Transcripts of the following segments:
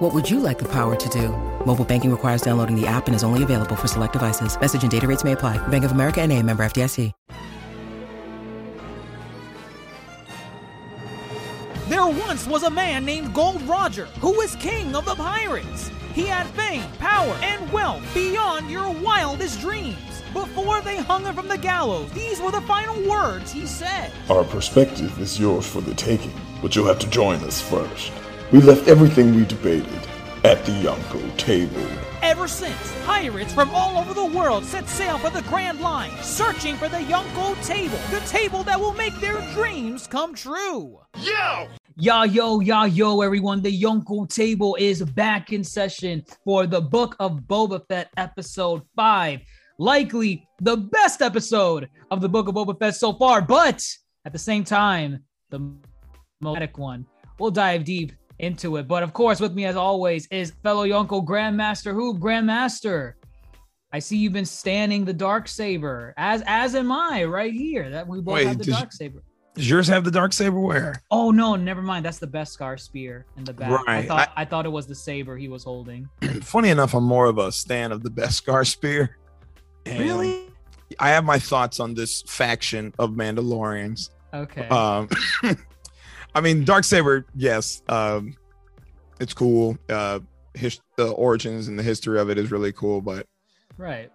What would you like the power to do? Mobile banking requires downloading the app and is only available for select devices. Message and data rates may apply. Bank of America and a member FDIC. There once was a man named Gold Roger who was king of the pirates. He had fame, power, and wealth beyond your wildest dreams. Before they hung him from the gallows, these were the final words he said. Our perspective is yours for the taking, but you'll have to join us first. We left everything we debated at the Yonko table. Ever since, pirates from all over the world set sail for the Grand Line, searching for the Yonko table, the table that will make their dreams come true. Yo! Ya yo, ya yo, everyone. The Yonko table is back in session for the Book of Boba Fett, episode five. Likely the best episode of the Book of Boba Fett so far, but at the same time, the most one. We'll dive deep into it. But of course, with me as always is fellow Yonko Grandmaster Hoop Grandmaster. I see you've been standing the dark saber, as as am I, right here. That we both Wait, have the does- dark saber. Does yours have the dark saber? Where? Oh no, never mind. That's the Beskar spear in the back. I Right. thought I, thought it was the saber he was holding. Funny enough, I'm more of a stan of the Beskar spear. And I have my thoughts on this faction of Mandalorians. Okay. Um, I mean, dark saber, yes, um, it's cool. Uh, his, the origins and the history of it is really cool, but right.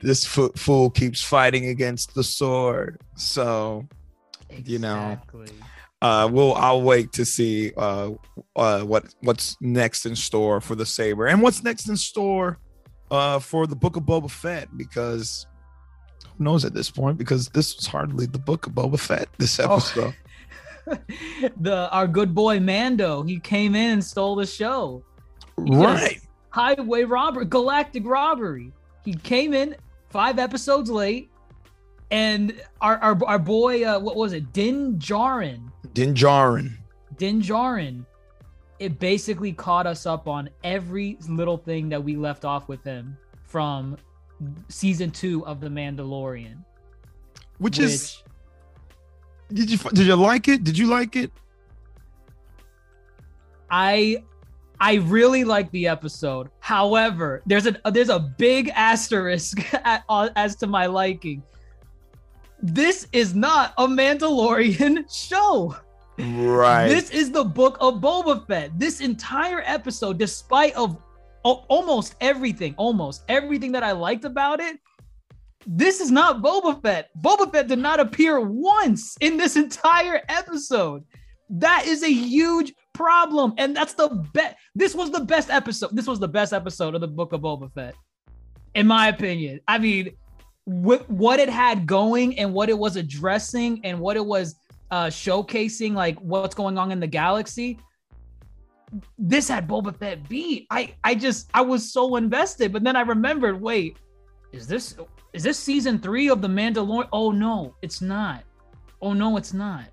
this fo- fool keeps fighting against the sword. So You know. Uh we'll i'll wait to see uh uh what what's next in store for the saber and what's next in store uh for the book of boba fett because who knows at this point because this was hardly the book of boba fett this Oh. the our good boy Mando, he came in and stole the show. Right Highway robbery, galactic robbery. He came in five episodes late, and our our, our boy, uh, what was it, Din Djarin? din Djarin. Din Djarin. It basically caught us up on every little thing that we left off with him from season two of The Mandalorian. which, is did you did you like it did you like it I I really like the episode. However, there's a there's a big asterisk as to my liking. This is not a Mandalorian show. right This is the book of Boba Fett. This entire episode, despite of almost everything, almost everything that I liked about it, this is not Boba Fett. Boba Fett did not appear once in this entire episode. That is a huge problem, and that's the best. This was the best episode. This was the best episode of the book of Boba Fett, in my opinion. I mean, with what it had going and what it was addressing and what it was uh showcasing like what's going on in the galaxy this had Boba Fett beat. I I just I was so invested, but then I remembered, wait, is this is this season 3 of The Mandalorian? Oh no, it's not. Oh no, it's not.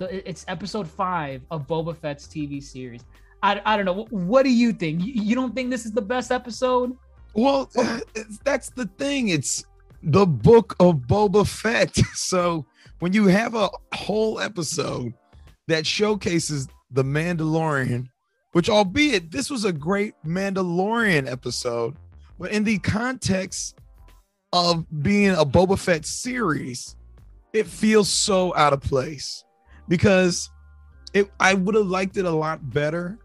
It's episode 5 of Boba Fett's TV series. I, I don't know. What do you think? You don't think this is the best episode? Well, that's the thing. It's the book of Boba Fett. So when you have a whole episode that showcases the Mandalorian, which albeit this was a great Mandalorian episode, but in the context of being a Boba Fett series, it feels so out of place because it I would have liked it a lot better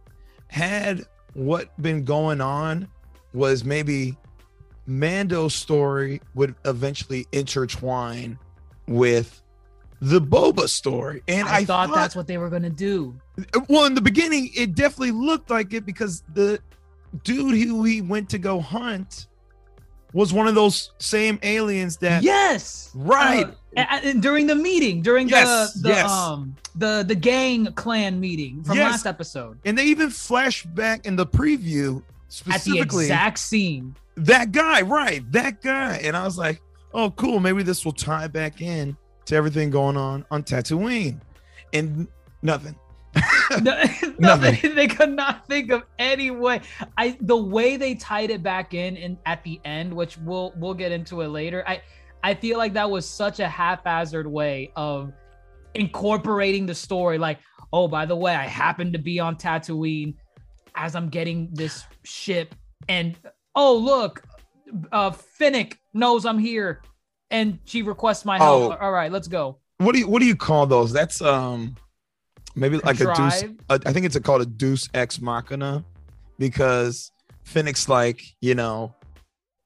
had what been going on was maybe Mando's story would eventually intertwine with the Boba story. And I, I, thought, that's what they were gonna do. well, in the beginning, it definitely looked like it because the dude who he went to go hunt was one of those same aliens that yes, right Uh, and, and during the meeting, during Yes, the the yes. um the the gang clan meeting from Yes. last episode, and they even flash back in the preview specifically at the exact scene. that guy, right? That guy. And I was like, oh, cool, maybe this will tie back in to everything going on on Tatooine, and nothing. No- Nothing. they could not think of any way. I the way they tied it back in and at the end, which we'll we'll get into it later. I I feel like that was such a haphazard way of incorporating the story. Like, oh, by the way, I happen to be on Tatooine as I'm getting this ship, and oh look, uh Fennec knows I'm here, and she requests my help. Oh. All right, let's go. What do you what do you call those? That's um maybe like a deuce. A, I think it's a, called a Deus Ex Machina because Phoenix like you know,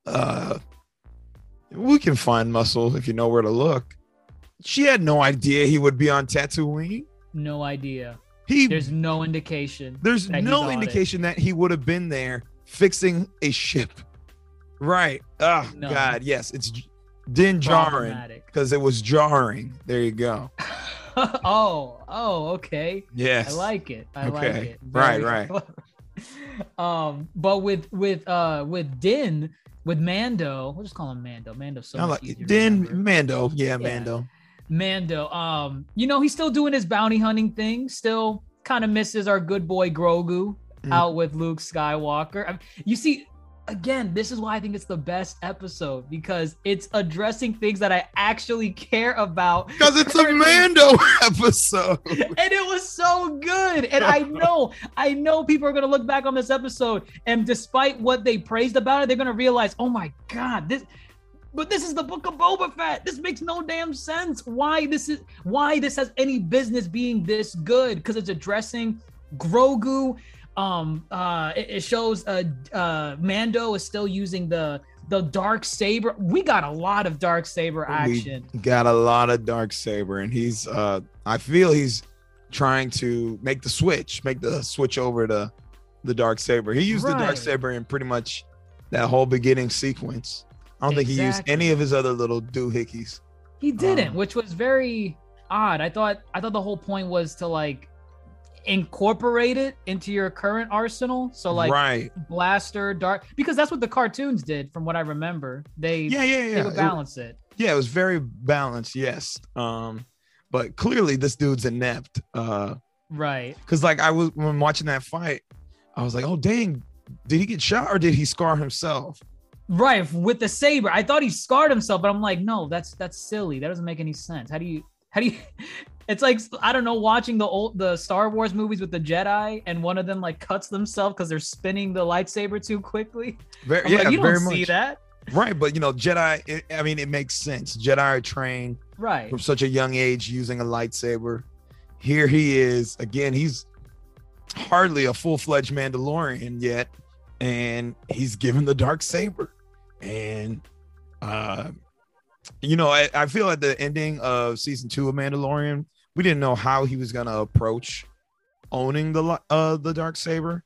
uh, we can find muscle if you know where to look. She had no idea he would be on Tatooine. No idea. He There's no indication. There's no on it. indication that he would have been there fixing a ship. Right. Oh No. God, yes, it's din jarring because it was jarring. There you go. oh, oh, okay. Yes. I like it. I like it. Right, Very right. clever. um, but with with uh with Din with Mando, we'll just call him Mando. Mando's so I much like easier Din. Mando. Yeah, Mando. Mando. Um, you know, he's still doing his bounty hunting thing. Still kind of misses our good boy Grogu Mm. out with Luke Skywalker. I you see, again, this is why I think it's the best episode because it's addressing things that I actually care about. Because it's a Mando episode. and it was so good. And I know, I know people are gonna look back on this episode, and despite what they praised about it, they're gonna realize, oh my god, this. But this is the book of Boba Fett. This makes no damn sense. Why this is why this has any business being this good? Because it's addressing Grogu. Um, uh, it, it shows uh, uh, Mando is still using the the dark saber. We got a lot of dark saber action. We got a lot of dark saber, and he's. uh I feel he's trying to make the switch, make the switch over to the dark saber. He used the dark saber in pretty much that whole beginning sequence. I don't think he used any of his other little doohickeys. He didn't, Um, which was very odd. I thought I thought the whole point was to like incorporate it into your current arsenal. So like right? blaster, dark because that's what the cartoons did, from what I remember. They Yeah, yeah, they yeah. would It- balance it. yeah, it was very balanced. Yes, um, but clearly this dude's inept. Uh, Right. Cause like I was when watching that fight, I was like, oh dang, did he get shot or did he scar himself? Right. With the saber. I thought he scarred himself, but I'm like, no, that's that's silly. That doesn't make any sense. How do you how do you it's like I don't know, watching the old the Star Wars movies with the Jedi and one of them like cuts themselves because they're spinning the lightsaber too quickly. Very, I'm yeah, like, you don't much. see that. Right, but you know, Jedi. It, I mean, it makes sense. Jedi are trained Right. from such a young age using a lightsaber. Here he is again. He's hardly a full fledged Mandalorian yet, and he's given the dark saber. And uh, you know, I, I feel at the ending of season two of Mandalorian, we didn't know how he was gonna approach owning the uh the dark saber,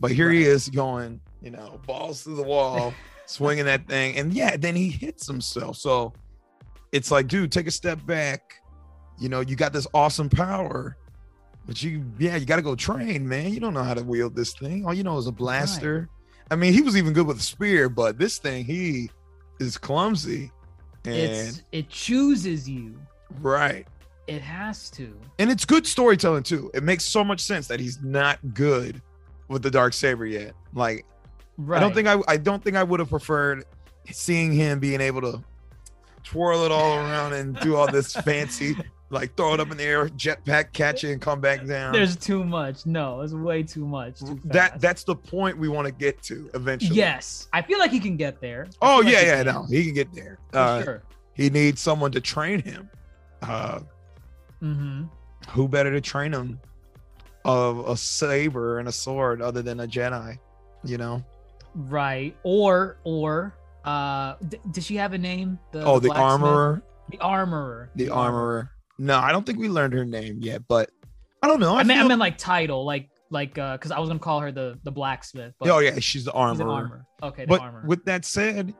but here he is going, you know, balls to the wall, swinging that thing, and yeah, then he hits himself. So it's like, dude, take a step back. You know, you got this awesome power, but you, yeah, you got to go train, man. You don't know how to wield this thing. All you know is a blaster. I mean, he was even good with a spear, but this thing, he is clumsy. And It's it chooses you. right. It has to. And it's good storytelling too. It makes so much sense that he's not good with the dark saber yet. Like, Right. I don't think I, I don't think I would have preferred seeing him being able to twirl it all around and do all this fancy, like throw it up in the air, jetpack, catch it, and come back down. there's too much. No, it's way too much. too that that's the point we want to get to eventually. yes. I feel like he can get there. I Oh feel like yeah, yeah, no, he can get there. for Uh, sure. He needs someone to train him. Uh, hmm who better to train him of a saber and a sword other than a Jedi? You know? Right. Or or uh d- does she have a name? The, oh, the blacksmith? armorer, The armorer. the armorer. No, I don't think we learned her name yet, but I don't know. I, mean, I feel- meant like title, like like uh because I was gonna call her the the blacksmith. But oh yeah, she's the armorer. an armor. Okay, the But armor. with that said,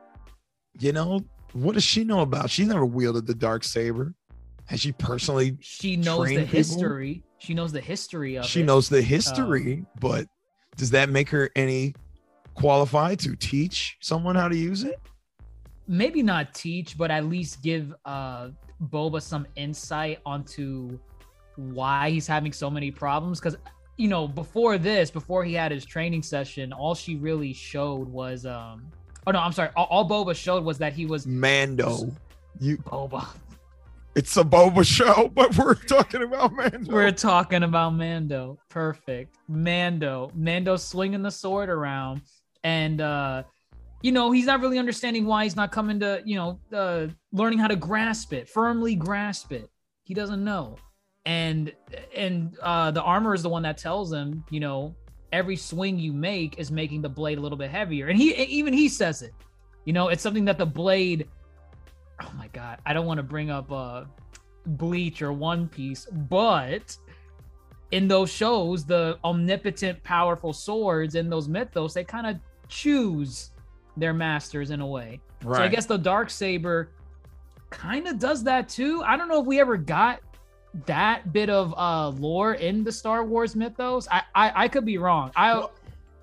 you know, what does she know about? She's never wielded the dark saber. Has she personally? she knows the people? history. She knows the history of She it. knows the history, but does that make her any qualified to teach someone how to use it? maybe not teach, but at least give uh Boba some insight onto why he's having so many problems. Because you know, before this, before he had his training session, all she really showed was um. Oh no, I'm sorry. All, all Boba showed was that he was Mando. You Boba. It's a Boba show, but we're talking about Mando. We're talking about Mando. Perfect. Mando. Mando swinging the sword around. And, uh, you know, he's not really understanding why he's not coming to, you know, uh, learning how to grasp it, firmly grasp it. He doesn't know. And, and, uh, the armor is the one that tells him, you know, every swing you make is making the blade a little bit heavier. And he, even he says it, you know, it's something that the blade, oh my God, I don't want to bring up, uh, Bleach or One Piece, but in those shows, the omnipotent, powerful swords in those mythos, they kind of choose their masters in a way. right. So I guess the dark saber kind of does that too. I don't know if we ever got that bit of uh lore in the Star Wars mythos. I I, I could be wrong. I Well-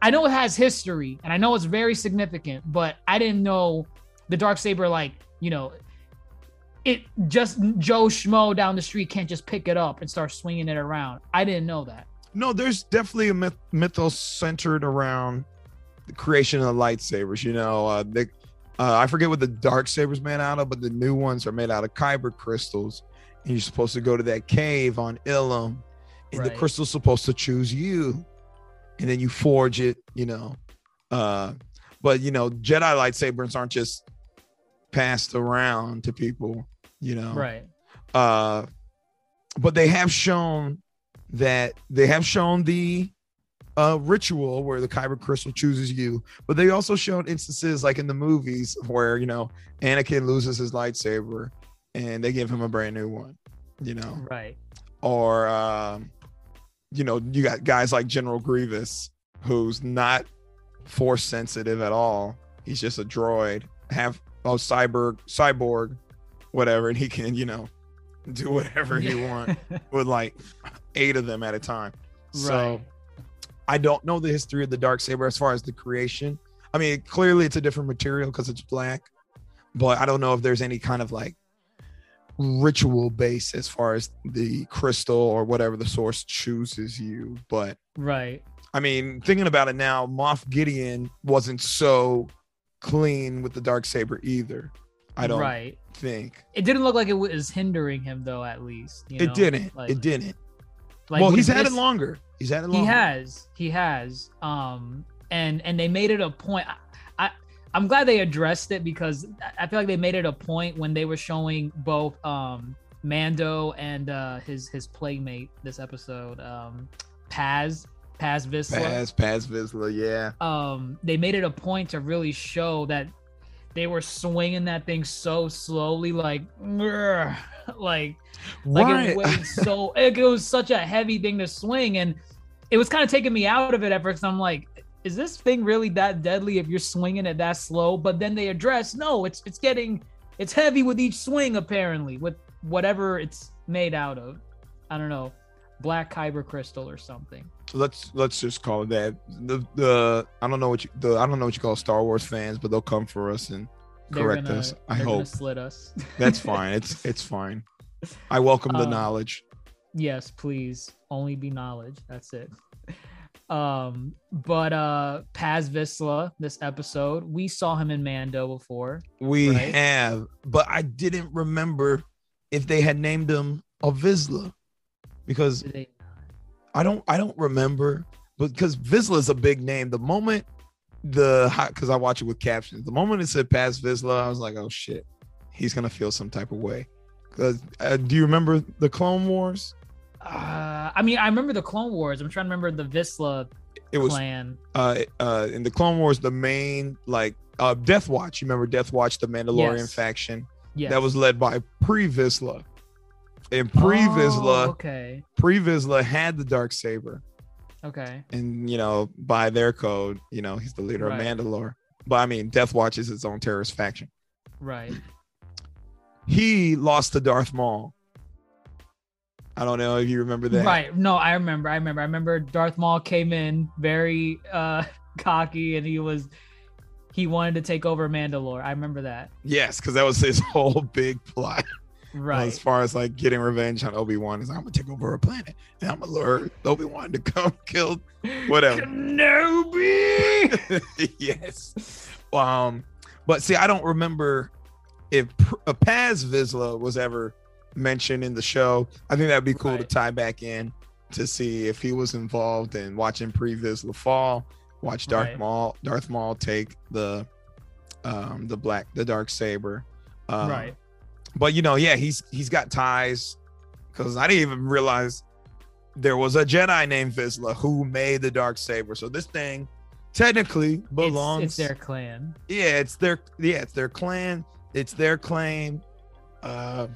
I know it has history and I know it's very significant, but I didn't know the dark saber like you know it just Joe Schmo down the street can't just pick it up and start swinging it around. I didn't know that. No, there's definitely a myth- mythos centered around the creation of the lightsabers. You know, uh, they, uh, I forget what the dark sabers made out of, but the new ones are made out of kyber crystals. And you're supposed to go to that cave on Ilum, and the crystal's supposed to choose you, and then you forge it. You know, uh, but you know, Jedi lightsabers aren't just passed around to people. You know, Right. uh but they have shown that they have shown the uh ritual where the kyber crystal chooses you but they also showed instances like in the movies where you know anakin loses his lightsaber and they give him a brand new one you know Right. or um you know you got guys like general grievous who's not force sensitive at all he's just a droid have oh cyborg cyborg whatever and he can you know do whatever he want with like eight of them at a time. So i don't know the history of the dark saber as far as the creation. I mean clearly it's a different material because it's black but i don't know if there's any kind of like ritual base as far as the crystal or whatever the source chooses you but Right. i mean thinking about it now moff gideon wasn't so clean with the dark saber either i don't Right. think It didn't look like it was hindering him though. At least you it know? didn't Like, it didn't like well he's had it longer he's had it longer He has. He has. Um, and and they made it a point. I, I I'm glad they addressed it because I- feel like they made it a point when they were showing both um Mando and uh his his playmate this episode um Paz Paz Vizsla. Paz, Paz Vizsla, yeah. um they made it a point to really show that they were swinging that thing so slowly like "Grr," like like right. it weighed so it, it was such a heavy thing to swing and it was kind of taking me out of it at first. I'm like is this thing really that deadly if you're swinging it that slow? But then they address no it's it's getting it's heavy with each swing apparently with whatever it's made out of. I don't know black kyber crystal or something let's let's just call it that. The the I don't know what you the I don't know what you call Star Wars fans, but they'll come for us and correct gonna- us. I they're gonna hope slit us that's fine. It's it's fine. I welcome the Um, knowledge. yes please only be knowledge that's it um but uh paz vizsla this episode we saw him in mando before We right. have, but I didn't remember if they had named him a Vizsla because they- I don't I don't remember, but because Vizsla is a big name. The moment the because I watch it with captions, the moment it said Paz Vizsla, I was like, oh shit, he's gonna feel some type of way. Because uh, do you remember the Clone Wars? uh i mean i remember the clone wars i'm trying to remember the vizsla It was clan uh uh in the Clone Wars, the main like uh Death Watch. You remember Death Watch, the Mandalorian Yes. faction yeah that was led by Pre Vizsla. And Pre Vizsla, okay Pre Vizsla had the dark saber. okay and you know by their code you know he's the leader Right. of mandalore but i mean death watch is its own terrorist faction right he lost to darth maul i don't know if you remember that right no i remember i remember i remember darth maul came in very uh cocky and he was he wanted to take over Mandalore. I remember that. Yes, because that was his whole big plot. Right. As far as like getting revenge on Obi Wan, is I'm gonna take over a planet and I'm gonna lure Obi Wan to come kill whatever. Kenobi. yes. Um, but see, I don't remember if uh, Paz Vizsla was ever mentioned in the show. I think that'd be cool to tie back in to see if he was involved in watching pre Vizsla fall, watch Darth Right. Maul, Darth Maul take the um the black the dark saber. Um, right. But you know, yeah, he's he's got ties because I didn't even realize there was a Jedi named Vizsla who made the dark saber. So this thing technically belongs. It's, their clan. yeah, it's their yeah, it's their clan, it's their claim. Uh,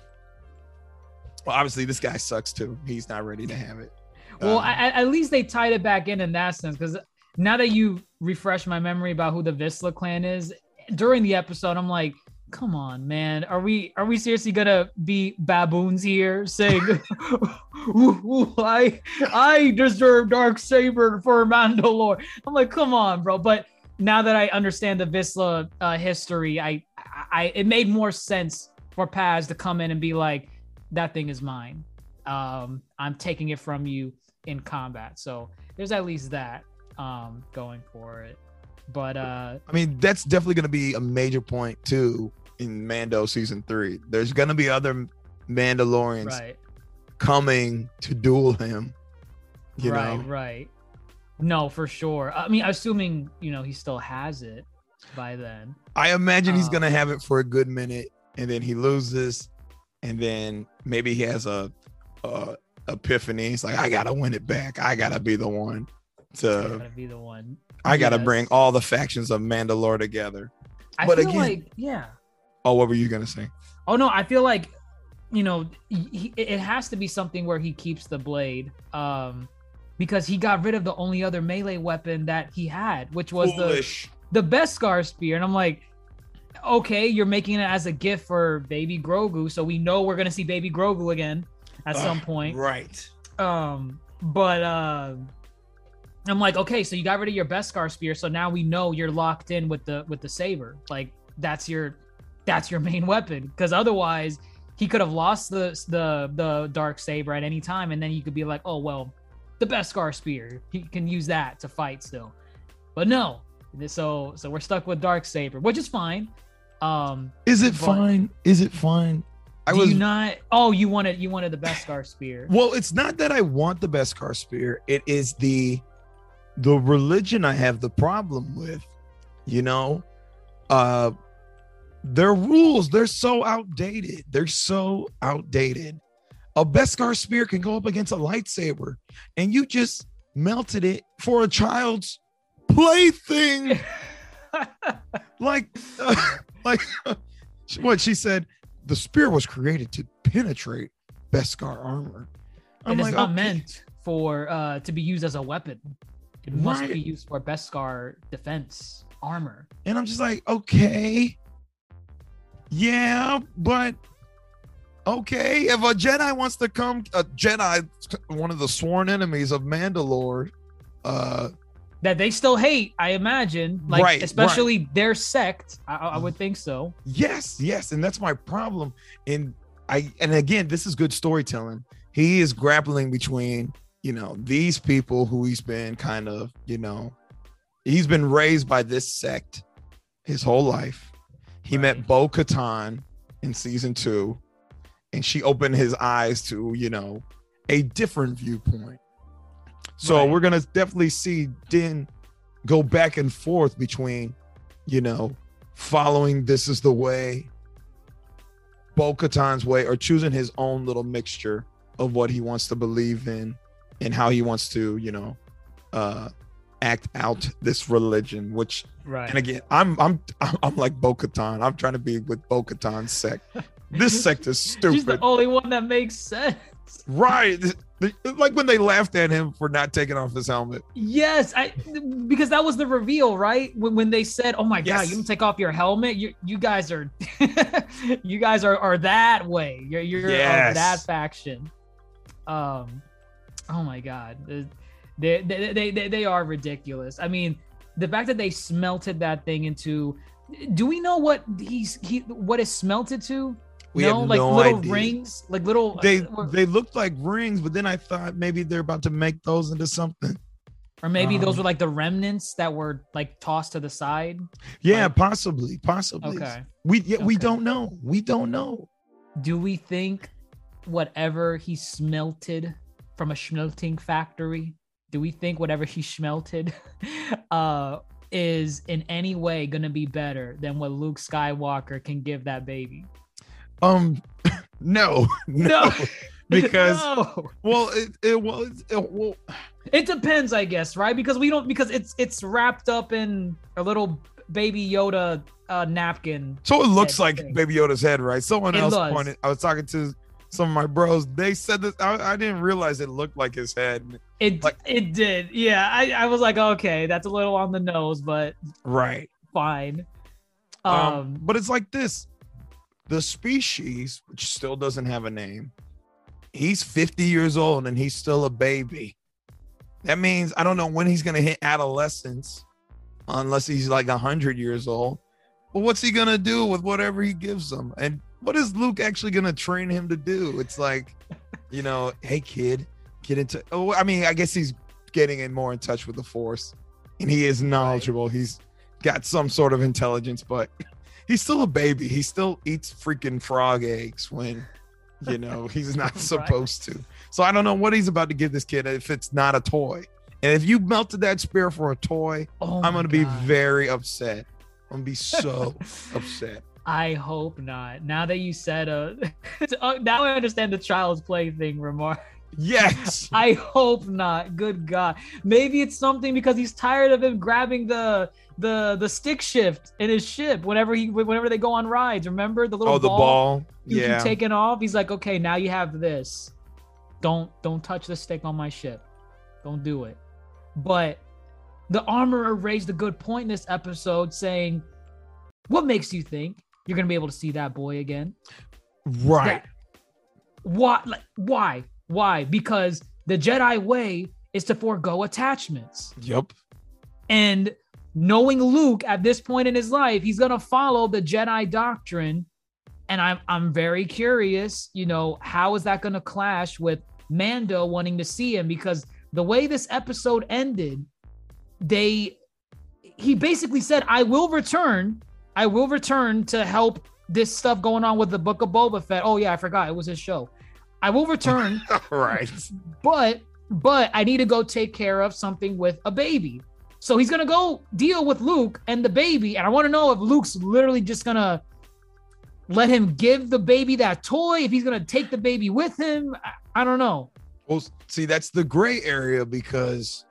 well, obviously this guy sucks too. He's not ready to have it. Well, Um, I- at least they tied it back in in that sense because now that you refresh my memory about who the Vizsla clan is during the episode, I'm like, come on, man, are we are we seriously gonna be baboons here saying, ooh, ooh, I I deserve dark saber for Mandalore? I'm like, come on, bro. But now that I understand the Vizsla uh, history, I, I it made more sense for Paz to come in and be like, that thing is mine. Um, I'm taking it from you in combat. So there's at least that um going for it. But uh I mean, that's definitely going to be a major point too in Mando season three. There's going to be other Mandalorians right, coming to duel him. You right, know, right. No, for sure. I mean, assuming you know he still has it by then. I imagine he's Um, gonna have it for a good minute, and then he loses, and then maybe he has a, a epiphany. He's like, I gotta win it back. I gotta be the one He's to. gotta be the one. I gotta bring all the factions of Mandalore together. I But feel again- like yeah. Oh, what were you gonna say? Oh no, I feel like you know he, it has to be something where he keeps the blade, um, because he got rid of the only other melee weapon that he had, which was the the Beskar spear, and I'm like, okay, you're making it as a gift for Baby Grogu, so we know we're gonna see Baby Grogu again at some point. right? Um, but uh, I'm like, okay, so you got rid of your Beskar spear, so now we know you're locked in with the with the saber. Like that's your that's your main weapon, because otherwise he could have lost the the the dark saber at any time, and then you could be like, oh well, the Beskar spear, he can use that to fight still. But no, so so we're stuck with dark saber, which is fine. Um, Is it fine? Is it fine? I was you not? Oh, you wanted you wanted the Beskar spear. Well, it's not that I want the Beskar spear. It is the the religion I have the problem with. You know, uh their rules, they're so outdated. They're so outdated. A Beskar spear can go up against a lightsaber, and you just melted it for a child's plaything. like, like what she said. The spear was created to penetrate Beskar armor. It is not okay. meant for uh to be used as a weapon. It must Right. be used for Beskar defense armor. And I'm just like, okay, yeah, but okay. If a Jedi wants to come, a Jedi, one of the sworn enemies of Mandalore, uh, That they still hate, I imagine. Like Right, especially their sect. I I would think so. yes, yes, and that's my problem. And I, and again, this is good storytelling. He is grappling between, you know, these people who he's been kind of, you know, he's been raised by this sect his whole life. He met Right. Bo Katan in season two, and she opened his eyes to, you know, a different viewpoint. So Right. we're gonna definitely see Din go back and forth between, you know, following this is the way, Bo Katan's way, or choosing his own little mixture of what he wants to believe in and how he wants to, you know, uh act out this religion, which Right. and again, I'm I'm I'm like Bo Katan. I'm trying to be with Bo Katan's sect. This sect is stupid. She's the only one that makes sense. Right. Like when they laughed at him for not taking off his helmet. Yes, I because that was the reveal, right? When, when they said, "Oh my god, you don't take off your helmet. You you guys are you guys are are that way. You're you're Yes. of that faction." Um, oh my god, they they, they are ridiculous. I mean, the fact that they smelted that thing into do we know what he's he what is smelted to? We no, like no little idea. rings, like little They or, they looked like rings, but then I thought maybe they're about to make those into something. or maybe those um, were like the remnants that were like tossed to the side. Yeah, Like- possibly, possibly. Okay. We yeah, we don't know. We don't know. Do we think whatever he smelted from a smelting factory, do we think whatever he smelted uh is in any way gonna be better than what Luke Skywalker can give that baby? Um, no, no, because No. well, it, it well, it, it, well, It depends, I guess, right? Because we don't because it's it's wrapped up in a little baby Yoda uh, napkin. so it looks like thing. Baby Yoda's head, right? Someone It else does. pointed. I was talking to some of my bros. They said this. I, I didn't realize it looked like his head. It Like- it did, yeah. I, I was like, okay, that's a little on the nose, but Right. fine. Um, Um, but it's like this: the species, which still doesn't have a name, he's 50 years old and he's still a baby. That means I don't know when he's gonna hit adolescence, unless he's like 100 years old. But what's he gonna do with whatever he gives them? And what is Luke actually gonna train him to do? It's like, you know, hey kid, get into. Oh, I mean, I guess he's getting in more in touch with the Force, and he is knowledgeable. He's got some sort of intelligence, but he's still a baby. He still eats freaking frog eggs when, you know, he's not Right. supposed to. So I don't know what he's about to give this kid if it's not a toy. And if you melted that spear for a toy, oh I'm gonna be very upset. I'm gonna be so upset. I hope not. Now that you said uh, uh now I understand the child's play thing remark. Yes. I hope not. Good God. Maybe it's something because he's tired of him grabbing the the the stick shift in his ship whenever he whenever they go on rides. Remember the little Oh, the ball, ball. Yeah. taking off. He's like, okay, now you have this. Don't don't touch the stick on my ship. Don't do it. But the armorer raised a good point in this episode, saying, "What makes you think you're gonna be able to see that boy again? Right. That- why? Like, why? Why? Because the Jedi way is to forego attachments. Yep. And knowing Luke at this point in his life, he's gonna follow the Jedi doctrine. And I'm I'm very curious, you know, how is that gonna clash with Mando wanting to see him? Because the way this episode ended, they he basically said, I will return. I will return to help this stuff going on with the book of Boba Fett. Oh yeah, I forgot it was his show. I will return right. but but I need to go take care of something with a baby. So he's gonna go deal with Luke and the baby, and I want to know if Luke's literally just gonna let him give the baby that toy, if he's gonna take the baby with him. I, I don't know. Well, see, that's the gray area because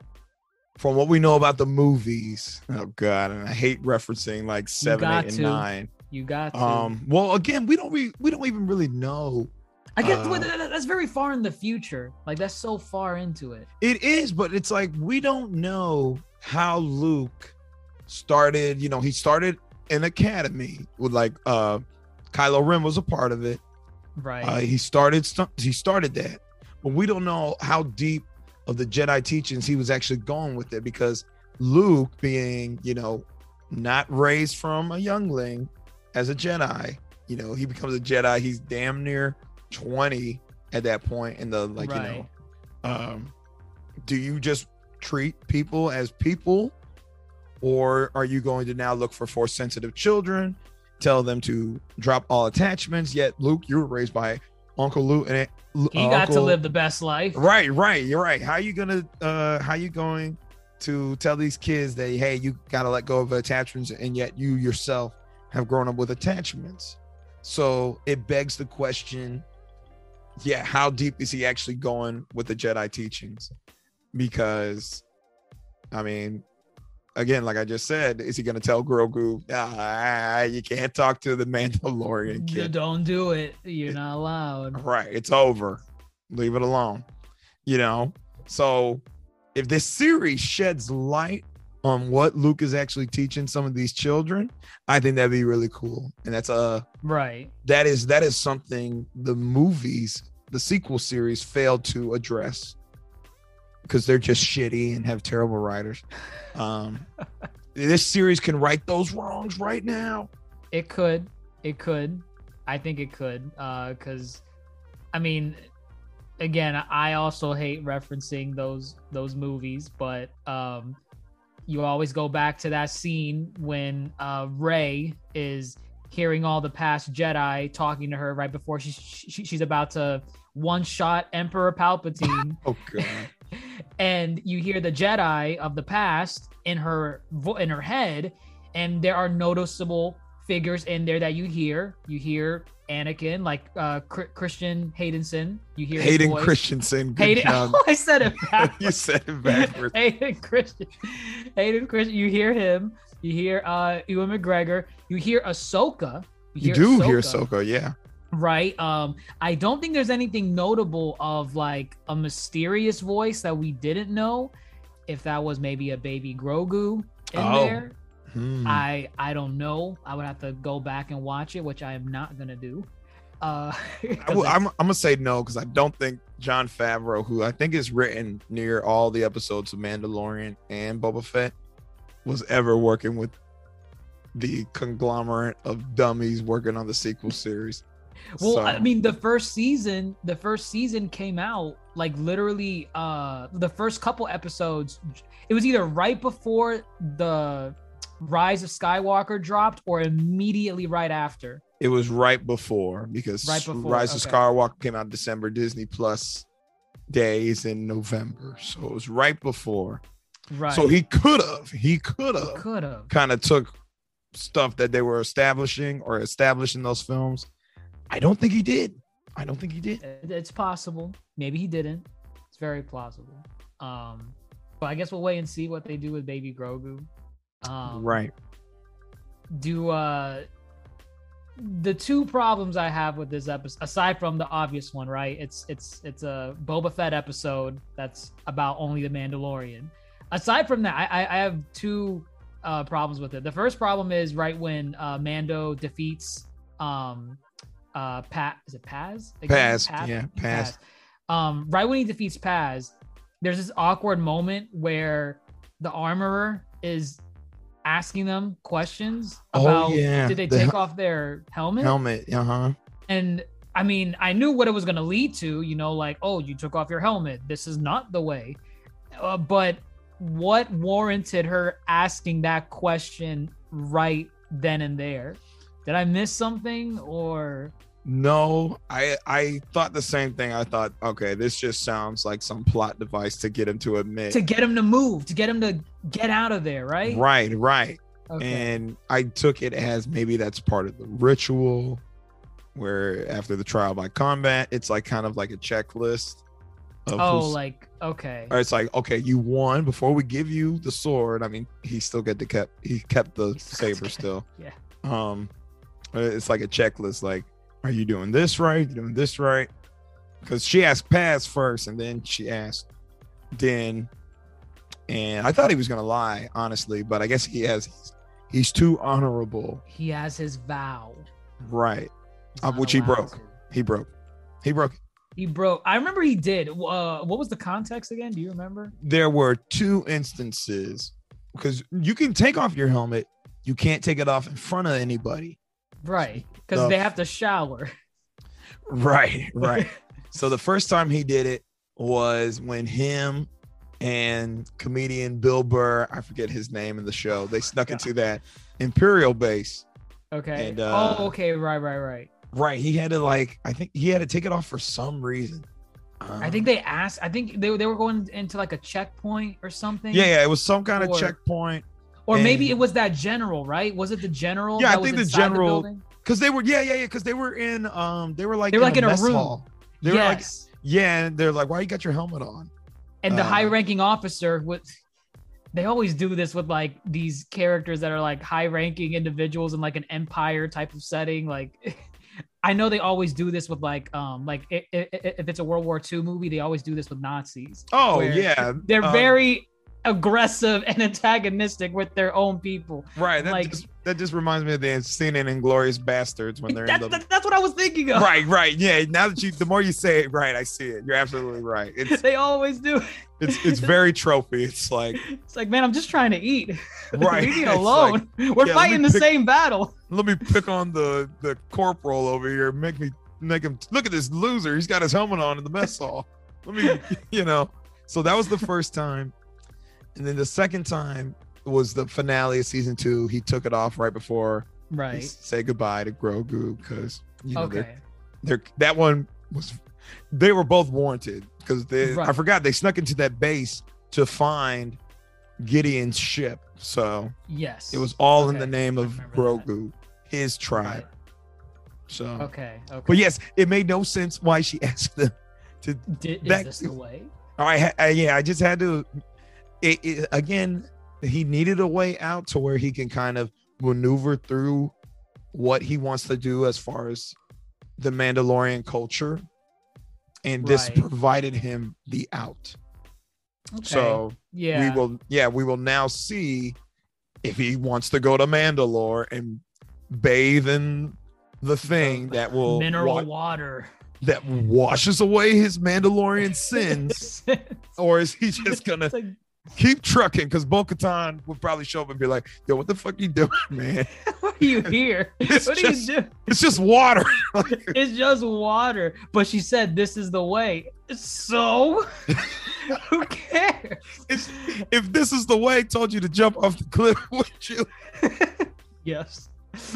from what we know about the movies, oh god, and I hate referencing like seven, eight, and to. nine. You got to. Um, well, again, we don't re- we don't even really know. I guess uh, that's very far in the future. Like that's so far into it. It is, but it's like we don't know how Luke started. You know, he started an academy with like uh Kylo Ren was a part of it. Right. Uh, he started st- he started that, but we don't know how deep of the Jedi teachings he was actually going with it because Luke, being you know not raised from a youngling as a Jedi, you know he becomes a Jedi. He's damn near twenty at that point in the like you know. Um, do you just treat people as people, or are you going to now look for force sensitive children? Tell them to drop all attachments. Yet, Luke, you were raised by Uncle Luke, and it, he got to live the best life. Right, right. You're right. How you gonna? uh How you going to tell these kids that hey, you gotta let go of attachments, and yet you yourself have grown up with attachments? So it begs the question. Yeah, how deep is he actually going with the Jedi teachings? Because, I mean, again, like I just said, is he going to tell Grogu, ah, you can't talk to the Mandalorian kid? Don't do it. You're not allowed. Right. It's over. Leave it alone. You know? So if this series sheds light on what Luke is actually teaching some of these children, I think that'd be really cool. And that's a Right. that is that is something the movies, the sequel series failed to address because they're just shitty and have terrible writers. Um this series can right those wrongs right now. It could. It could. I think it could. Uh, because, I mean, again, I also hate referencing those those movies, but um, you always go back to that scene when uh Rey is hearing all the past Jedi talking to her right before she, she she's about to one shot Emperor Palpatine. Oh god. And you hear the Jedi of the past in her vo- in her head, and there are noticeable figures in there that you hear. You hear Anakin, like uh, Chr- Christian Haydenson. You hear Hayden. Christensen. Good Hayden. job. I said it backwards. you said it backwards. Hayden Christian. Hayden Christian. You hear him. You hear uh Ewan McGregor. You hear Ahsoka. You do hear Ahsoka, yeah. Right? Um, I don't think there's anything notable of like a mysterious voice that we didn't know. If that was maybe a baby Grogu in Oh. there, Hmm. I I don't know. I would have to go back and watch it, which I am not gonna do. Uh, I, am I'm gonna say no because I don't think Jon Favreau, who I think is written near all the episodes of Mandalorian and Boba Fett, was ever working with the conglomerate of dummies working on the sequel series. Well, So- I mean, the first season, the first season came out like literally uh the first couple episodes. It was either right before the Rise of Skywalker dropped or immediately right after. it was right before because Right before, Rise of. Skywalker came out December, Disney Plus days in November, so it was right before. Right. So he could have, he could have could have. kind of took stuff that they were establishing or establishing those films. I don't think he did. I don't think he did. It's possible. Maybe he didn't. It's very plausible. Um, but I guess we'll wait and see what they do with Baby Grogu. Um, right. do uh the two problems I have with this episode, aside from the obvious one, right? It's it's it's a Boba Fett episode that's about only the Mandalorian. Aside from that, I I I have two uh problems with it. The first problem is right when uh Mando defeats um uh Pat is it Paz? Again? Paz, yeah, Paz. Um, right when he defeats Paz, there's this awkward moment where the armorer is asking them questions Oh, about yeah, did they the take hel- off their helmet? Helmet. Uh huh. And I mean, I knew what it was going to lead to, you know, like, oh, you took off your helmet. This is not the way. Uh, but what warranted her asking that question right then and there? Did I miss something or No, I I thought the same thing. I thought, okay, this just sounds like some plot device to get him to admit. to get him to move, to get him to get out of there, right? Right, right. Okay. And I took it as maybe that's part of the ritual, where after the trial by combat, it's like kind of like a checklist. Of oh, like okay. or it's like okay, you won before we give you the sword. I mean, he still get the kept he kept the saber still. Yeah. Um, it's like a checklist. Like, are you doing this right? You doing this right? Because she asked Paz first, and then she asked Din, and I thought he was gonna lie, honestly, but I guess he has. He's too honorable, He has his vow. right? Uh, which he broke. to. He broke. He broke. He broke. I remember he did. Uh, what was the context again? Do you remember? There were two instances because you can take off your helmet, you can't take it off in front of anybody. Right, because The they have to shower. Right, right. So the first time he did it was when him and comedian Bill Burr, I forget his name in the show, they snuck into that Imperial base. Okay. And, uh, oh, okay. Right, right, right. Right. He had to like, I think he had to take it off for some reason. I think they asked. I think they, they were going into like a checkpoint or something. Yeah, yeah, it was some kind of checkpoint Or maybe it was that general, right? Was it the general? Yeah, I think the general- because they were, yeah, yeah, yeah, because they were in, um, they were like, They were like in a room. hall. They were like, yes. yeah, and they're like, why you got your helmet on? and the uh, high-ranking officer with. They always do this with like these characters that are like high-ranking individuals in like an empire type of setting. Like, I know they always do this with like um like if it's a World War II movie, they always do this with Nazis. Oh yeah, They're um, very aggressive and antagonistic with their own people. right. That like- just, that just reminds me of the scene in Inglourious Basterds when they're That's, in the. that- that's what I was thinking of. Right, right, yeah. Now that you, the more you say it, right, I see it. You're absolutely right. It's They always do. it's it's very trophy. It's like It's like, man, I'm just trying to eat. Right. Leave me alone. We're let me fighting the pick- same battle. let me pick on the the corporal over here. Make me make him look at this loser. He's got his helmet on in the mess hall. Let me, you know. So that was the first time, and then the second time was the finale of season two. He took it off right before Right. said goodbye to Grogu because you know they're, Okay. they're that one was they were both warranted because they I forgot they snuck into that base to find Gideon's ship. So Yes. it was all in the name of remember that. Grogu, his tribe. So, Okay. Okay. but yes, it made no sense why she asked them to. Did, is that- this the way? I, ha- I yeah, I just had to. It, it, again, he needed a way out to where he can kind of maneuver through what he wants to do as far as the Mandalorian culture, and this Right. provided him the out. Okay. So yeah. we will yeah we will now see if he wants to go to mandalore and bathe in the thing that will mineral wa- water. that washes away his mandalorian sins or is he just gonna like, keep trucking because bo-katan would probably show up and be like yo what the fuck you doing man what are you here? It's what just- are you doing? it's just water It's just water. But she said this is the way. So who cares? It's- if this is the way I told you to jump off the cliff would you Yes.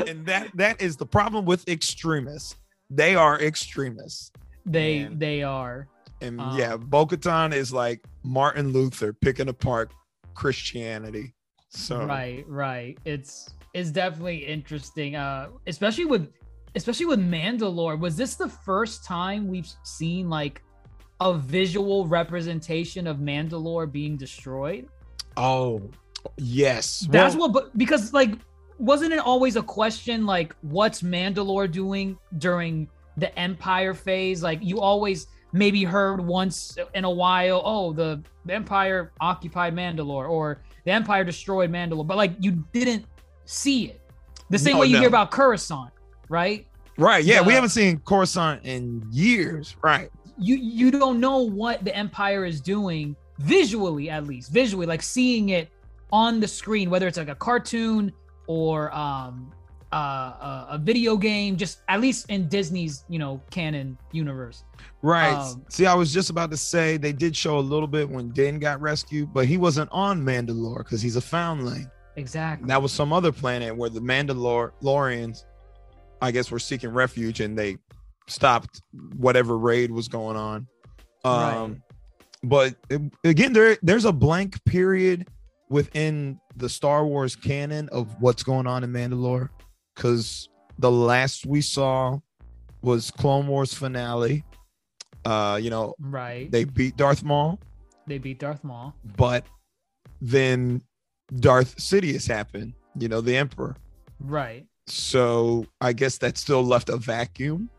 and that that is the problem with extremists they are extremists They Man. they are. And Um, yeah, Bo Katan is like Martin Luther picking apart Christianity. So Right, right. It's it's definitely interesting. Uh especially with especially with Mandalore. Was this the first time we've seen like a visual representation of Mandalore being destroyed? oh yes. That's Well, what but because like wasn't it always a question like what's Mandalore doing during the Empire phase? Like you always maybe heard once in a while, oh, the Empire occupied Mandalore or the Empire destroyed Mandalore, but like you didn't see it. The same No, way you no. hear about Coruscant, right? right. Yeah, we haven't seen Coruscant in years. Right. you you don't know what the empire is doing visually at least visually like seeing it on the screen whether it's like a cartoon or um uh, a, a video game just at least in disney's you know canon universe Right. Um, See, I was just about to say they did show a little bit when Din got rescued, but he wasn't on Mandalore because he's a foundling. exactly That was some other planet where the Mandalorians, I guess, were seeking refuge and they stopped whatever raid was going on. Um, but it- again, there there's a blank period within the Star Wars canon of what's going on in Mandalore, because the last we saw was Clone Wars finale. Uh, you know, right they, beat Darth Maul, They beat darth maul but then Darth Sidious happened. You know, the Emperor. right So I guess that still left a vacuum.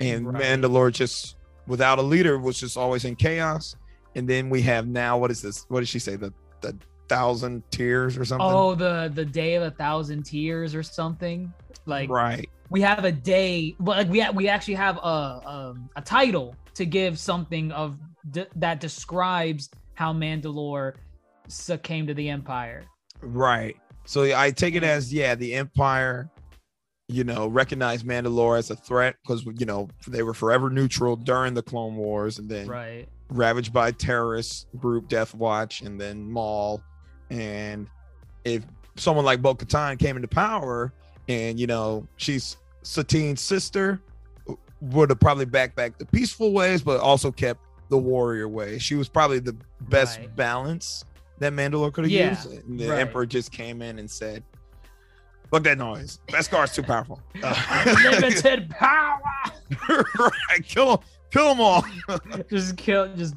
And Right. Mandalore just without a leader was just always in chaos. And then we have now what is this? What did she say? The the thousand tears or something? oh the the day of a thousand tears or something like right. we have a day but like we ha- we actually have a um, a title to give something of d- that describes how Mandalore succumbed to the Empire. Right. So I take it as yeah, the Empire, you know, recognized Mandalore as a threat because you know they were forever neutral during the Clone Wars, and then Right. ravaged by terrorist group Death Watch, and then Maul. And if someone like Bo Katan came into power, and you know she's Satine's sister, would have probably backed back the peaceful ways, but also kept the warrior way. She was probably the best Right. balance that Mandalore could have Yeah, used. And the right. Emperor just came in and said, "Fuck that noise. Beskar's too powerful. Limited power. right, kill, kill them all. just kill. Just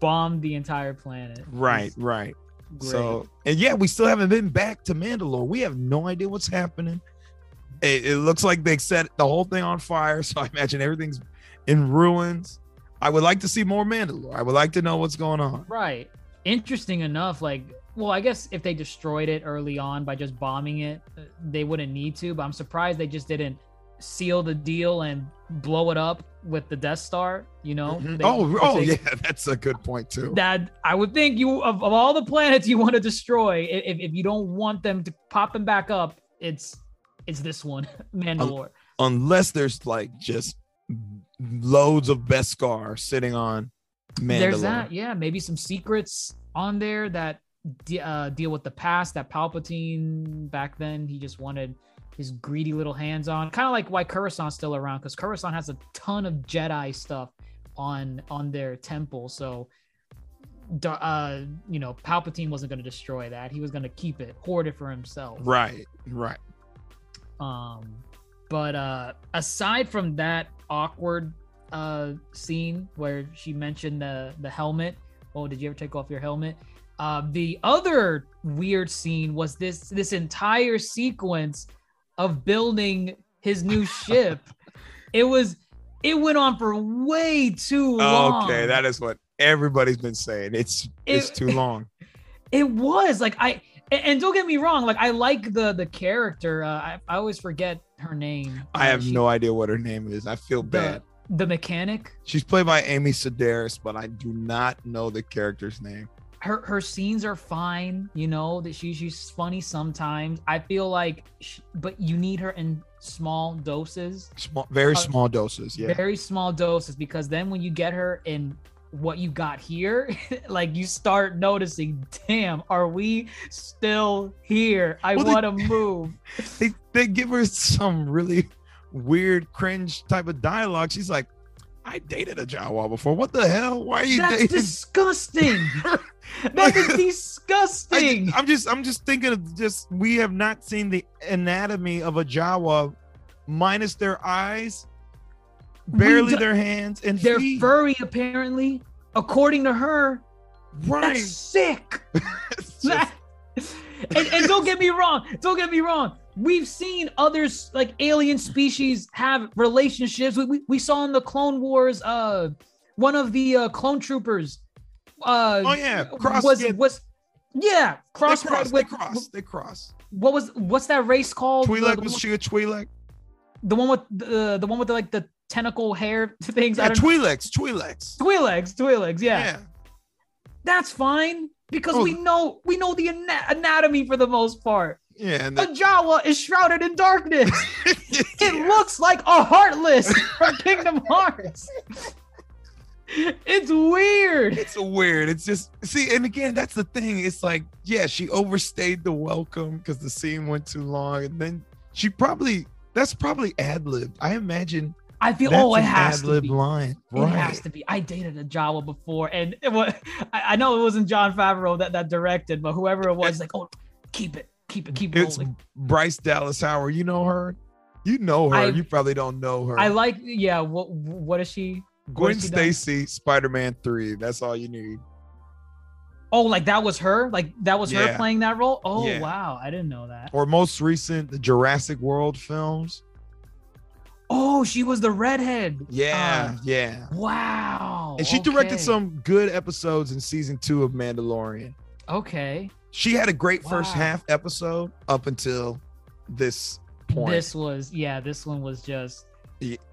bomb the entire planet. right, It's right. Great. So, and yeah, we still haven't been back to Mandalore. We have no idea what's happening. It, it looks like they set the whole thing on fire. So I imagine everything's in ruins. I would like to see more Mandalore. I would like to know what's going on. Right. Interesting enough, like well, I guess if they destroyed it early on by just bombing it, uh, they wouldn't need to. But I'm surprised they just didn't seal the deal and blow it up with the Death Star. You know? Mhm. They- oh, oh they- yeah, that's a good point too. That I would think you of, of all the planets you want to destroy, if, if you don't want them to pop them back up, it's it's this one, Mandalore. Unless there's like just loads of Beskar sitting on Mandalore. There's that, yeah. Maybe some secrets on there that de- uh, deal with the past. That Palpatine back then he just wanted his greedy little hands on. Kind of like why Coruscant's still around because Coruscant has a ton of Jedi stuff on on their temple. So, uh, you know, Palpatine wasn't going to destroy that. He was going to keep it, hoard it for himself. Right, right. Um, but uh, aside from that awkward uh scene where she mentioned the the helmet, oh, did you ever take off your helmet? Uh, the other weird scene was this this entire sequence of building his new ship. it was it went on for way too long. Okay, that is what everybody's been saying. It's it's It- too long. It was like I and, don't get me wrong, like I like the the character. Uh, I, I always forget her name. I have she- no idea what her name is. I feel bad. the, the mechanic. She's played by Amy Sedaris, but I do not know the character's name. Her her scenes are fine. You know that she she's funny sometimes. I feel like, sh but you need her in small doses, Small, very Uh, small doses. Yeah. very small doses, because then when you get her in what you got here, like you start noticing, damn, are we still here? I Well, want to move. They they give her some really weird, cringe type of dialogue. She's like, "I dated a Jawa before. What the hell? Why are you That's dating?" disgusting. that is disgusting. I, am just I'm just thinking of just we have not seen the anatomy of a Jawa minus their eyes, barely do- their hands and They're feet. furry, apparently. According to her, right. that's sick. Just- and, and don't get me wrong. Don't get me wrong. We've seen others like alien species have relationships. We, we, we saw in the Clone Wars, uh, one of the uh, clone troopers. Uh, oh yeah, cross. was yeah, was yeah they cross cross. They cross. They cross. what was what's that race called? The- Twi'lek the, was one- she a Twi'lek? the one with the the one with the, like the tentacle hair things. I Yeah, don't Twi'leks. Twi'leks. Twi'leks, Twi'leks, yeah. Yeah. that's fine because Oh. we know we know the ana- anatomy for the most part. Yeah. And A Jawa is shrouded in darkness. the- It looks like a Heartless from Kingdom Hearts. It's weird. it's weird. It's just see, and again, that's the thing. It's like, yeah, she overstayed the welcome because the scene went too long, and then she probably that's probably ad libbed. I imagine I feel oh, it has to be. line, It has to be. I dated a Jawa before, and it was, I, I know it wasn't Jon Favreau that, that directed, but whoever it was, like, oh, keep it, keep it, keep it. It's rolling. Bryce Dallas Howard. You know her. You know her. I- you probably don't know her. I like, yeah. What what is she? Gwen has she done? Stacy, Spider Man Three. That's all you need. Oh, like that was her? Like that was her playing that role? Oh Yeah. wow, I didn't know that. Or most recent, the Jurassic World films. Oh, she was the redhead. Yeah, Uh, yeah. wow. And she directed some good episodes in season two of Mandalorian. Okay. She had a great first half episode up until this point. This was yeah, this one was just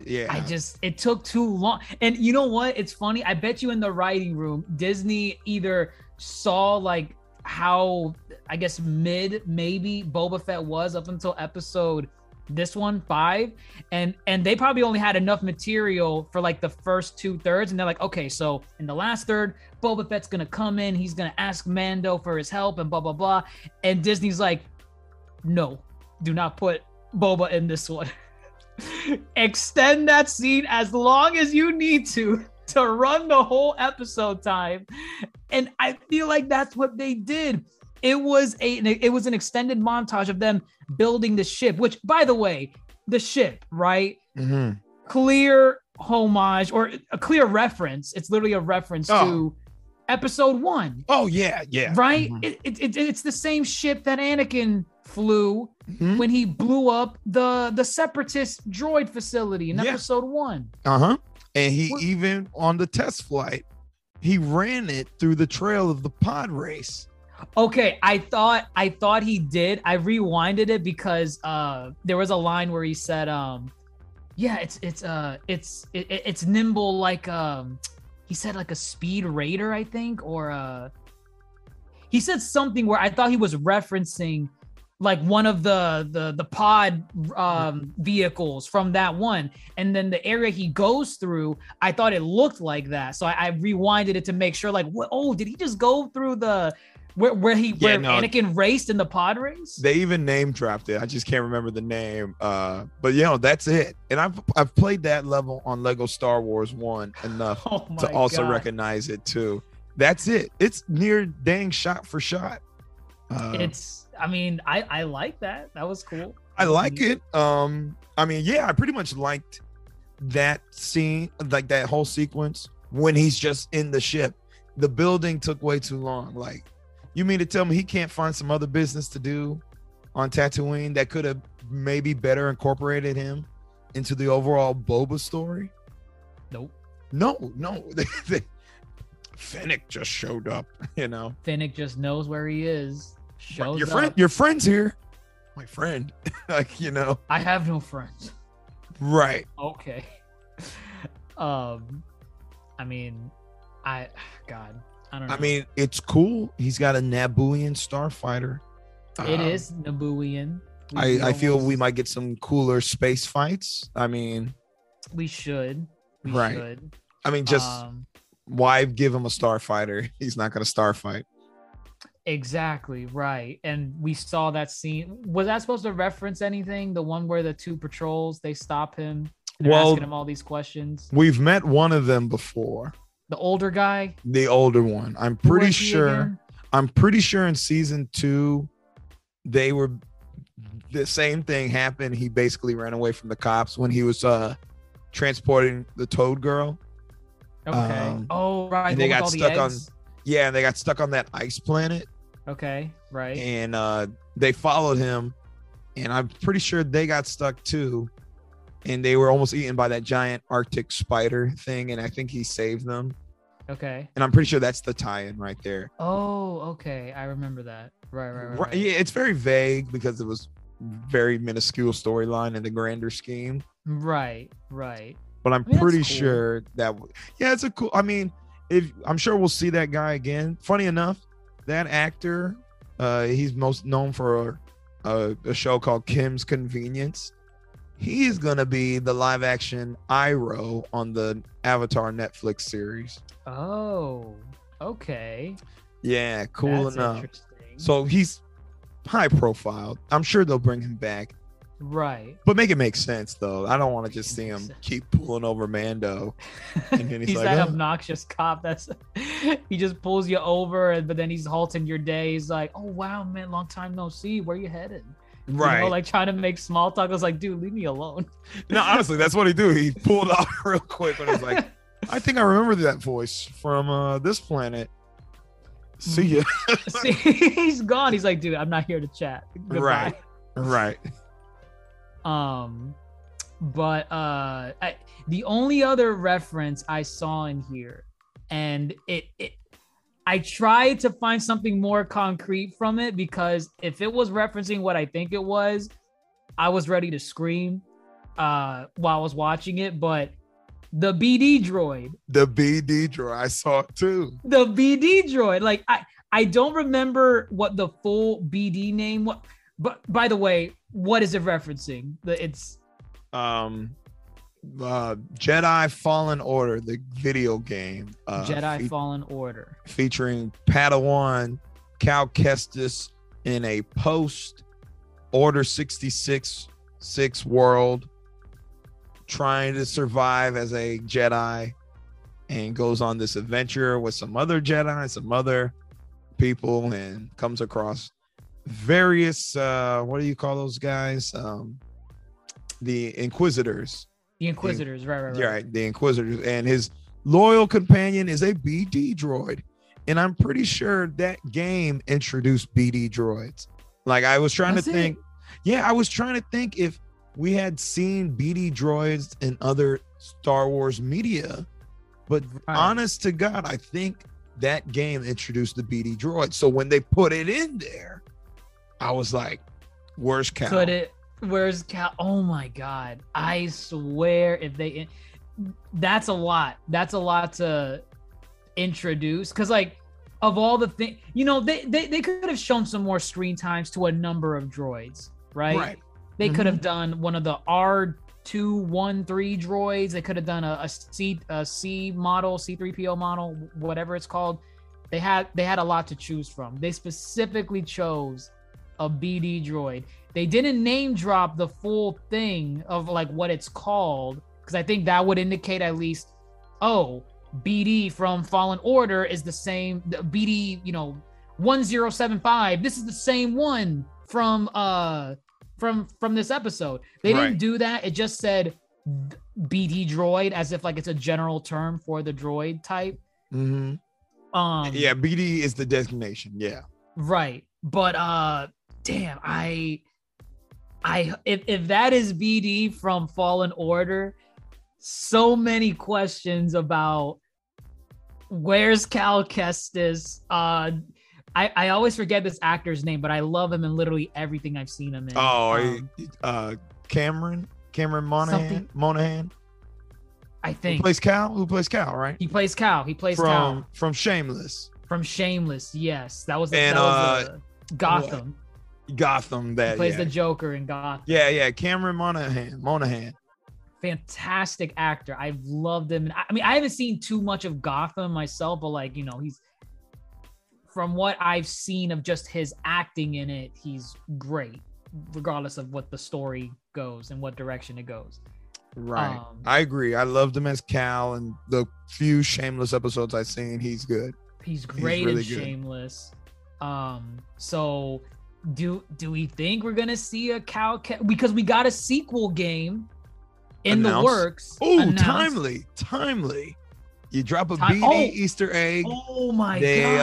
yeah. I just it took too long. And you know what? It's funny. I bet you in the writing room, Disney either saw like how I guess mid maybe Boba Fett was up until episode this one five and and they probably only had enough material for like the first two thirds and they're like okay so in the last third boba fett's gonna come in he's gonna ask mando for his help and blah blah blah and disney's like no do not put boba in this one extend that scene as long as you need to to run the whole episode time and i feel like that's what they did it was a it was an extended montage of them building the ship which by the way the ship right Mhm. clear homage or a clear reference it's literally a reference Oh. to episode one Oh yeah, yeah. right Mhm. it, it, it- it's the same ship that anakin flew Mhm. when he blew up the the separatist droid facility in Yeah. episode one Uh-huh. And he What- even on the test flight, he ran it through the trail of the pod race. Okay, I thought I thought he did. I rewinded it because uh there was a line where he said um yeah, it's it's uh it's it, it's nimble like um he said like a speed raider, I think, or uh he said something where I thought he was referencing like one of the the the pod um vehicles from that one and then the area he goes through i thought it looked like that so i, I rewinded it to make sure like what oh did he just go through the where where he Yeah, where no. anakin raced in the pod race They even name dropped it. I just can't remember the name. Uh, but you know, that's it. And I've I've played that level on Lego Star Wars One enough oh to also God. recognize it too. That's it. It's near dang shot for shot. Uh, it's i mean i i like that that was cool I like it. Um, I mean, yeah, I pretty much liked that scene, like that whole sequence when he's just in the ship. The building took way too long. Like, you mean to tell me he can't find some other business to do on Tatooine that could have maybe better incorporated him into the overall Boba story? nope No, no. Fennec just showed up, you know. Fennec just knows where he is shows your up. friend, your friend's here. My friend, like you know, i have no friends right? okay um i mean i god i don't know I mean, it's cool. He's got a Nabooian starfighter. it Um, is nabooian We- I, I feel we might get some cooler space fights. I mean, we should we Right. should I mean, just um, why give him a starfighter? He's not going to starfight. Exactly right and we saw that scene was that supposed to reference anything the one where the two patrols they stop him and they're Well- asking him all these questions We've met one of them before, the older guy the older one. I'm pretty sure. I'm pretty sure in season two, they were the same thing happened. He basically ran away from the cops when he was uh transporting the Toad girl. okay um, oh right and they got all the stuck on- Yeah, and they got stuck on that ice planet. Okay right. And uh they followed him and i'm pretty sure they got stuck too and they were almost eaten by that giant arctic spider thing and i think he saved them. Okay. And i'm pretty sure that's the tie-in right there. Oh okay. I remember that. Right right right, Right, yeah it's very vague because it was very minuscule storyline in the grander scheme. Right right. But i'm I mean, pretty cool. sure that yeah it's a cool i mean if i'm sure we'll see that guy again. Funny enough that actor uh he's most known for a, a show called kim's convenience. He's gonna be the live action Iroh on the avatar netflix series. Oh okay. Yeah cool That's enough. so he's high profile. I'm sure they'll bring him back right but make it make sense though i don't want to just see him make keep pulling over mando And then he's he's like, that "Oh." obnoxious cop that's he just pulls you over and but then he's halting your day he's like oh wow man long time no see where you headed You know, right like trying to make small talk i was like dude leave me alone No, honestly, that's what he do. He pulled off real quick and was like, I think I remember that voice from uh this planet. See ya. See, he's gone he's like dude i'm not here to chat Goodbye. Right. right. Um, but uh, I, the only other reference I saw in here, and it, it, I tried to find something more concrete from it because if it was referencing what I think it was, I was ready to scream uh while I was watching it. But the BD droid, The BD droid, I saw it too. the BD droid, like I, I don't remember what the full BD name was. But by the way, what is it referencing? It's Um uh Jedi Fallen Order, the video game. Uh Jedi fe- Fallen Order. featuring Padawan Cal Kestis in a post Order 66 six world trying to survive as a Jedi and goes on this adventure with some other Jedi, some other people, and comes across various uh what do you call those guys? Um the Inquisitors. The Inquisitors, right, right, right. Yeah, right, the Inquisitors, and his loyal companion is a BD droid. And I'm pretty sure that game introduced BD droids. Like I was trying That's to it. think, yeah, I was trying to think if we had seen BD droids in other Star Wars media. But Right. honest to God, I think that game introduced the BD droid. So when they put it in there, I was like, "Where's Cal?" Could it? Where's Cal? Oh my god! I swear, if they, that's a lot. That's a lot to introduce because, like, of all the things, you know, they, they they could have shown some more screen times to a number of droids, right? Right. They could Mhm. have done one of the R two one three droids. They could have done a, a C a C model, C three PO model, whatever it's called. They had they had a lot to choose from. They specifically chose a BD droid. They didn't name drop the full thing of like what it's called because I think that would indicate at least, oh, BD from Fallen Order is the same. the BD, you know, one zero seven five. This is the same one from uh from from this episode. They Right. didn't do that. It just said BD droid as if like it's a general term for the droid type. Mm-hmm. Um yeah, BD is the designation. Yeah. Right. But uh damn, I I if if that is BD from Fallen Order, so many questions about where's Cal Kestis? Uh I, I always forget this actor's name, but I love him in literally everything I've seen him in. Oh, Um, uh, Cameron, Cameron Monaghan, Something- Monaghan. I Who think plays Cal? Who plays Cal? Right. he plays Cal. He plays from Cal from Shameless, from Shameless. Yes, that was, the, And, that was uh, Gotham. Gotham. He That plays yeah. the Joker in Gotham. yeah, yeah. Cameron Monaghan, Monaghan. fantastic actor. I've loved him. I mean, I haven't seen too much of Gotham myself, but like, you know, he's from what I've seen of just his acting in it, he's great, regardless of what the story goes and what direction it goes. Right. Um, I agree. I loved him as Cal, and the few Shameless episodes I've seen, he's good. He's great really in good. Shameless. Um, so do do we think we're gonna see a cow ca- because we got a sequel game in the works? Oh, timely, timely. You drop a Ti- BD oh. Easter egg. Oh my they god!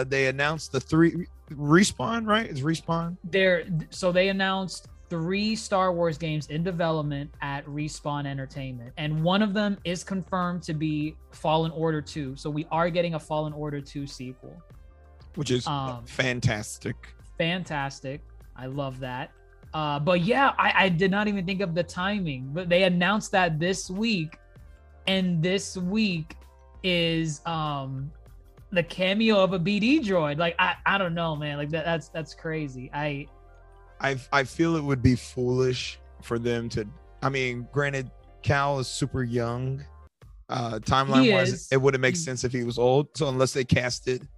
uh they announced the three respawn, right? It's respawn. They're so they announced three Star Wars games in development at Respawn Entertainment, and one of them is confirmed to be Fallen Order 2. So we are getting a Fallen Order 2 sequel. which is Um, fantastic. Fantastic. I love that. Uh, but yeah, I, I did not even think of the timing, but they announced that this week, and this week is um the cameo of a BD droid. Like I, I don't know, man. Like that, that's that's crazy. I I I feel it would be foolish for them to. I mean, granted, Cal is super young. Uh, timeline wise, is. it wouldn't make sense if he was old. So unless they casted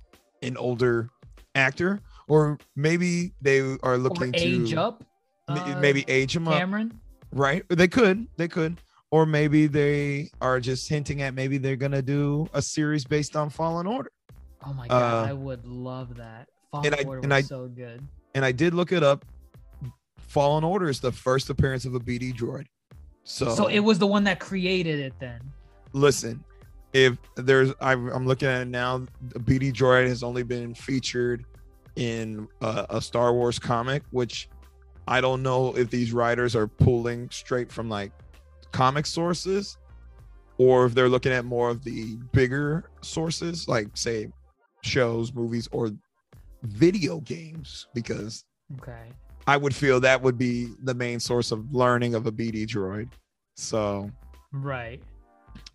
an older actor, or maybe they are or looking age to up. uh, maybe age him up, Cameron. right? They could, they could, or maybe they are just hinting at maybe they're gonna do a series based on Fallen Order. Oh my god, Uh, I would love that. Fallen I- Order and was I- so good. and I did look it up. Fallen Order is the first appearance of a BD droid. So, So it was the one that created it then. listen, if there's, I'm, I'm looking at it now. The BD droid has only been featured in a, a Star Wars comic, which I don't know if these writers are pulling straight from like comic sources, or if they're looking at more of the bigger sources, like say shows, movies, or video games, because Okay. I would feel that would be the main source of learning of a BD droid. So Right.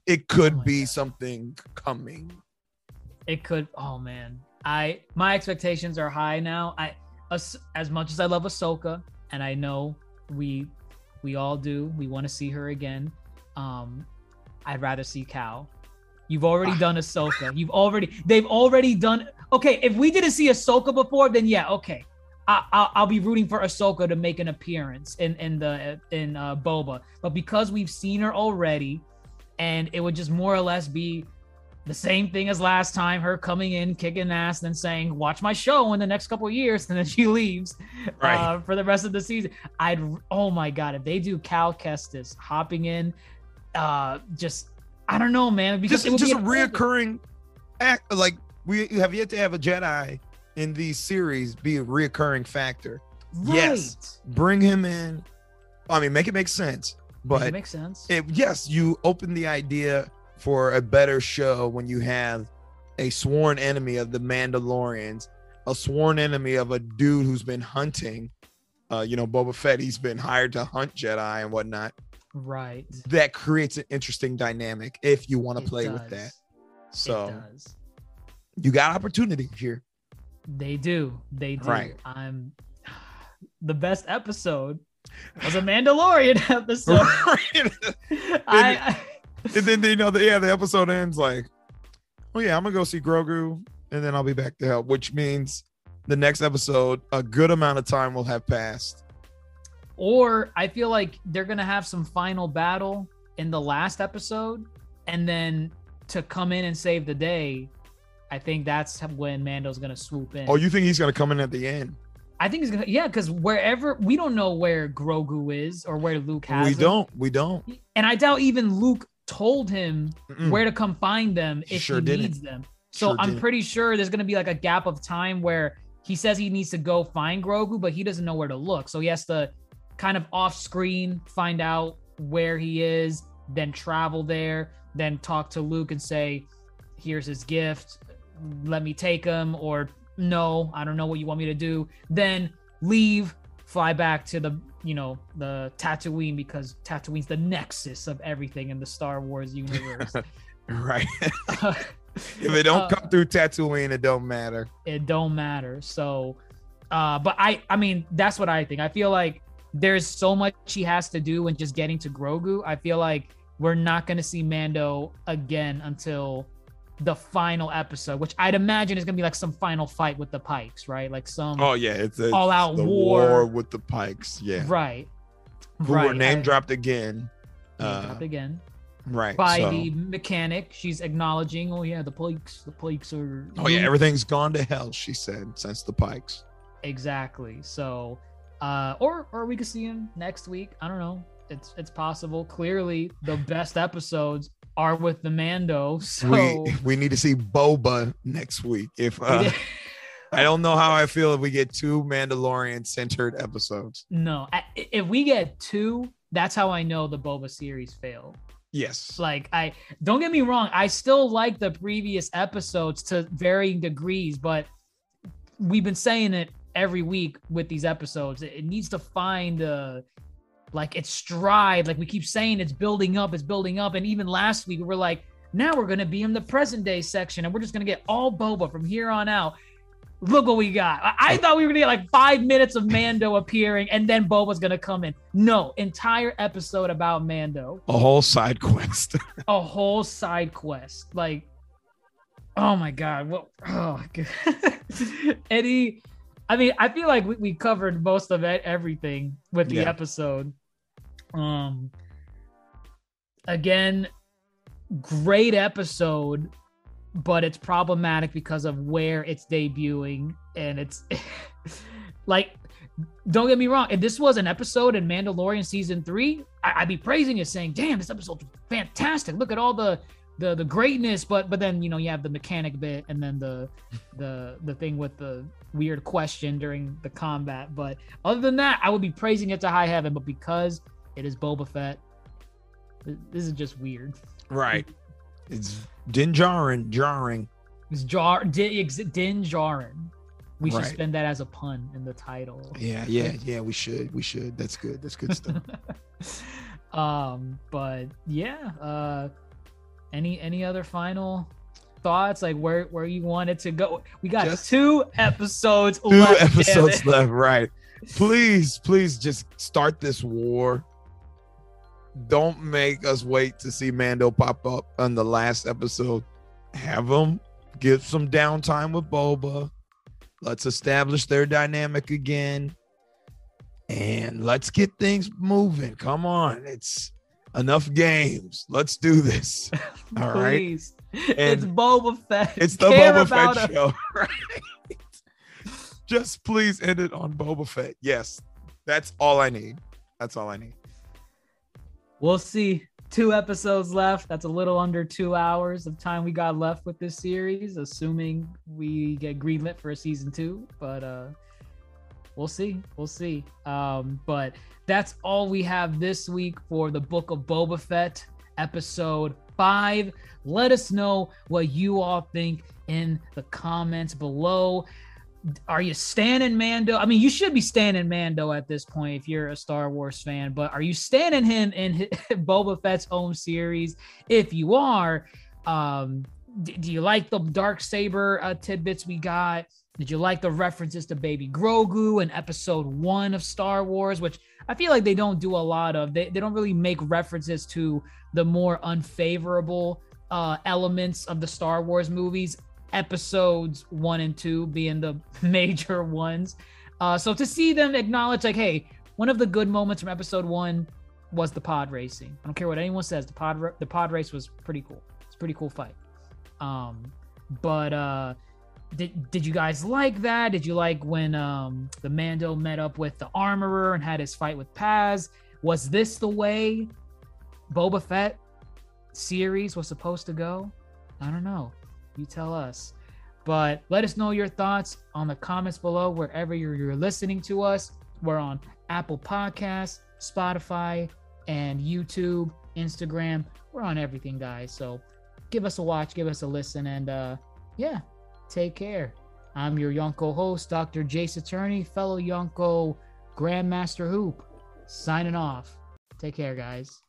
it could Oh be God. something coming. It could. Oh man, I my expectations are high now. I as, as much as I love Ahsoka, and I know we we all do. We want to see her again. Um, I'd rather see Cal. You've already Ah. done Ahsoka. You've already they've already done. Okay, if we didn't see Ahsoka before, then yeah, okay. I, I'll, I'll be rooting for Ahsoka to make an appearance in in the in uh, Boba, but because we've seen her already, and it would just more or less be the same thing as last time her coming in kicking ass then saying watch my show in the next couple of years and then she leaves Right. uh, for the rest of the season i'd oh my god if they do cal kestis hopping in uh just i don't know man because Just, just a reoccurring act. Like we have yet to have a Jedi in these series be a reoccurring factor. Yes. Bring him in. I mean, make it make sense. Make it But makes sense it, yes, you open the idea for a better show when you have a sworn enemy of the Mandalorians, a sworn enemy of a dude who's been hunting. Uh, you know, Boba Fett, he's been hired to hunt Jedi and whatnot. Right. That creates an interesting dynamic if you want to play with does. that. It So does. you got opportunity here. They do. They do. Right. I'm the best episode was a Mandalorian episode. I, and then you know, the, yeah, the episode ends like, oh yeah, I'm gonna go see Grogu, and then I'll be back to help. Which means the next episode, a good amount of time will have passed. or I feel like they're gonna have some final battle in the last episode, and then to come in and save the day. I think that's when Mando's gonna swoop in. Oh, you think he's gonna come in at the end? I think he's gonna yeah, because wherever we don't know where Grogu is or where Luke has We him. don't. We don't. and I doubt even Luke told him Mm-mm. where to come find them if sure he didn't. needs them. So Sure I'm didn't. pretty sure there's gonna be like a gap of time where he says he needs to go find Grogu, but he doesn't know where to look. So he has to kind of off screen find out where he is, then travel there, then talk to Luke and say, Here's his gift. Let me take him, or no, I don't know what you want me to do. Then leave, fly back to the you know the Tatooine because Tatooine's the nexus of everything in the Star Wars universe. Right. if it don't Uh, come through Tatooine, it don't matter. it don't matter. So, uh, but I, I mean, that's what I think. I feel like there's so much he has to do in just getting to Grogu. I feel like we're not gonna see Mando again until the final episode, which I'd imagine is gonna be like some final fight with the Pikes, right? Like some Oh yeah, it's, it's All-out the war. with the Pikes. Yeah, right, who right. were name dropped again. name Uh, dropped again right. by so- the mechanic. She's acknowledging, oh yeah, the Pikes, the Pikes are. Oh yeah, everything's gone to hell. She said since the Pikes. Exactly. So, uh, or or we could see him next week. I don't know. It's it's possible. Clearly, the best episodes are with the Mando. So we we need to see Boba next week. If uh, I don't know how I feel if we get two Mandalorian centered episodes. no, I- if we get two, that's how I know the Boba series failed. Yes. Like I don't get me wrong, I still like the previous episodes to varying degrees, but we've been saying it every week with these episodes. It, needs to find uh like its stride. Like we keep saying it's building up, it's building up. And even last week we were like, now we're gonna be in the present day section and we're just gonna get all Boba from here on out. Look what we got. I, I thought we were gonna get like five minutes of Mando appearing and then Boba's gonna come in. No, entire episode about Mando A whole side quest. a whole side quest. Like, oh my god, what? Oh, God. Eddie. I mean, I feel like we, we covered most of it, everything with the Yeah. episode. Um, again, great episode, but it's problematic because of where it's debuting, and it's like don't get me wrong. If this was an episode in Mandalorian season three, I- I'd be praising it, saying, "Damn, this episode's fantastic! Look at all the the the greatness." But but then you know you have the mechanic bit, and then the the the thing with the weird question during the combat. But other than that, I would be praising it to high heaven. But because it is Boba Fett, this is just weird. right. It's din jarring, jarring. It's jar Din, Din Djarin. We should Right. spend that as a pun in the title. Yeah, yeah, yeah. We should. We should. That's good. That's good stuff. um but yeah uh any any other final thoughts like where where you wanted to go we got Just- two episodes Two left, episodes left. Right. Please, please just start this war. Don't make us wait to see Mando pop up on the last episode. Have them get some downtime with Boba. Let's establish their dynamic again. And let's get things moving. Come on. It's enough games. Let's do this. All right. It's Boba Fett. It's the Care Boba Fett him. show. Right. Just please end it on Boba Fett. Yes. That's all I need. That's all I need. We'll see. Two episodes left. That's a little under two hours of time we got left with this series, assuming we get greenlit for a season two. But uh we'll see. We'll see. Um, but that's all we have this week for the book of Boba Fett, episode five. Let us know what you all think in the comments below. Are you standing Mando? I mean, you should be standing Mando at this point if you're a Star Wars fan, but are you standing him in Boba Fett's own series? If you are, um, do you like the dark saber uh, tidbits we got? Did you like the references to Baby Grogu in Episode One of Star Wars, which I feel like they don't do a lot of? They they don't really make references to the more unfavorable uh, elements of the Star Wars movies. Episodes one and two being the major ones. Uh, so to see them acknowledge, like, hey, one of the good moments from Episode one was the pod racing. I don't care what anyone says. The pod the pod race was pretty cool. It's a pretty cool fight. Um, but uh, did did you guys like that? Did you like when um the Mando met up with the armorer and had his fight with Paz? Was this the way Boba Fett series was supposed to go? I don't know. You tell us. But let us know your thoughts on the comments below wherever you're, you're listening to us. We're on Apple Podcasts, Spotify, and YouTube, Instagram. We're on everything, guys. So give us a watch, give us a listen, and uh, yeah, take care. I'm your Yonko host, Dr. Jace Attorney, fellow Yonko Grandmaster Hoop, signing off. Take care, guys.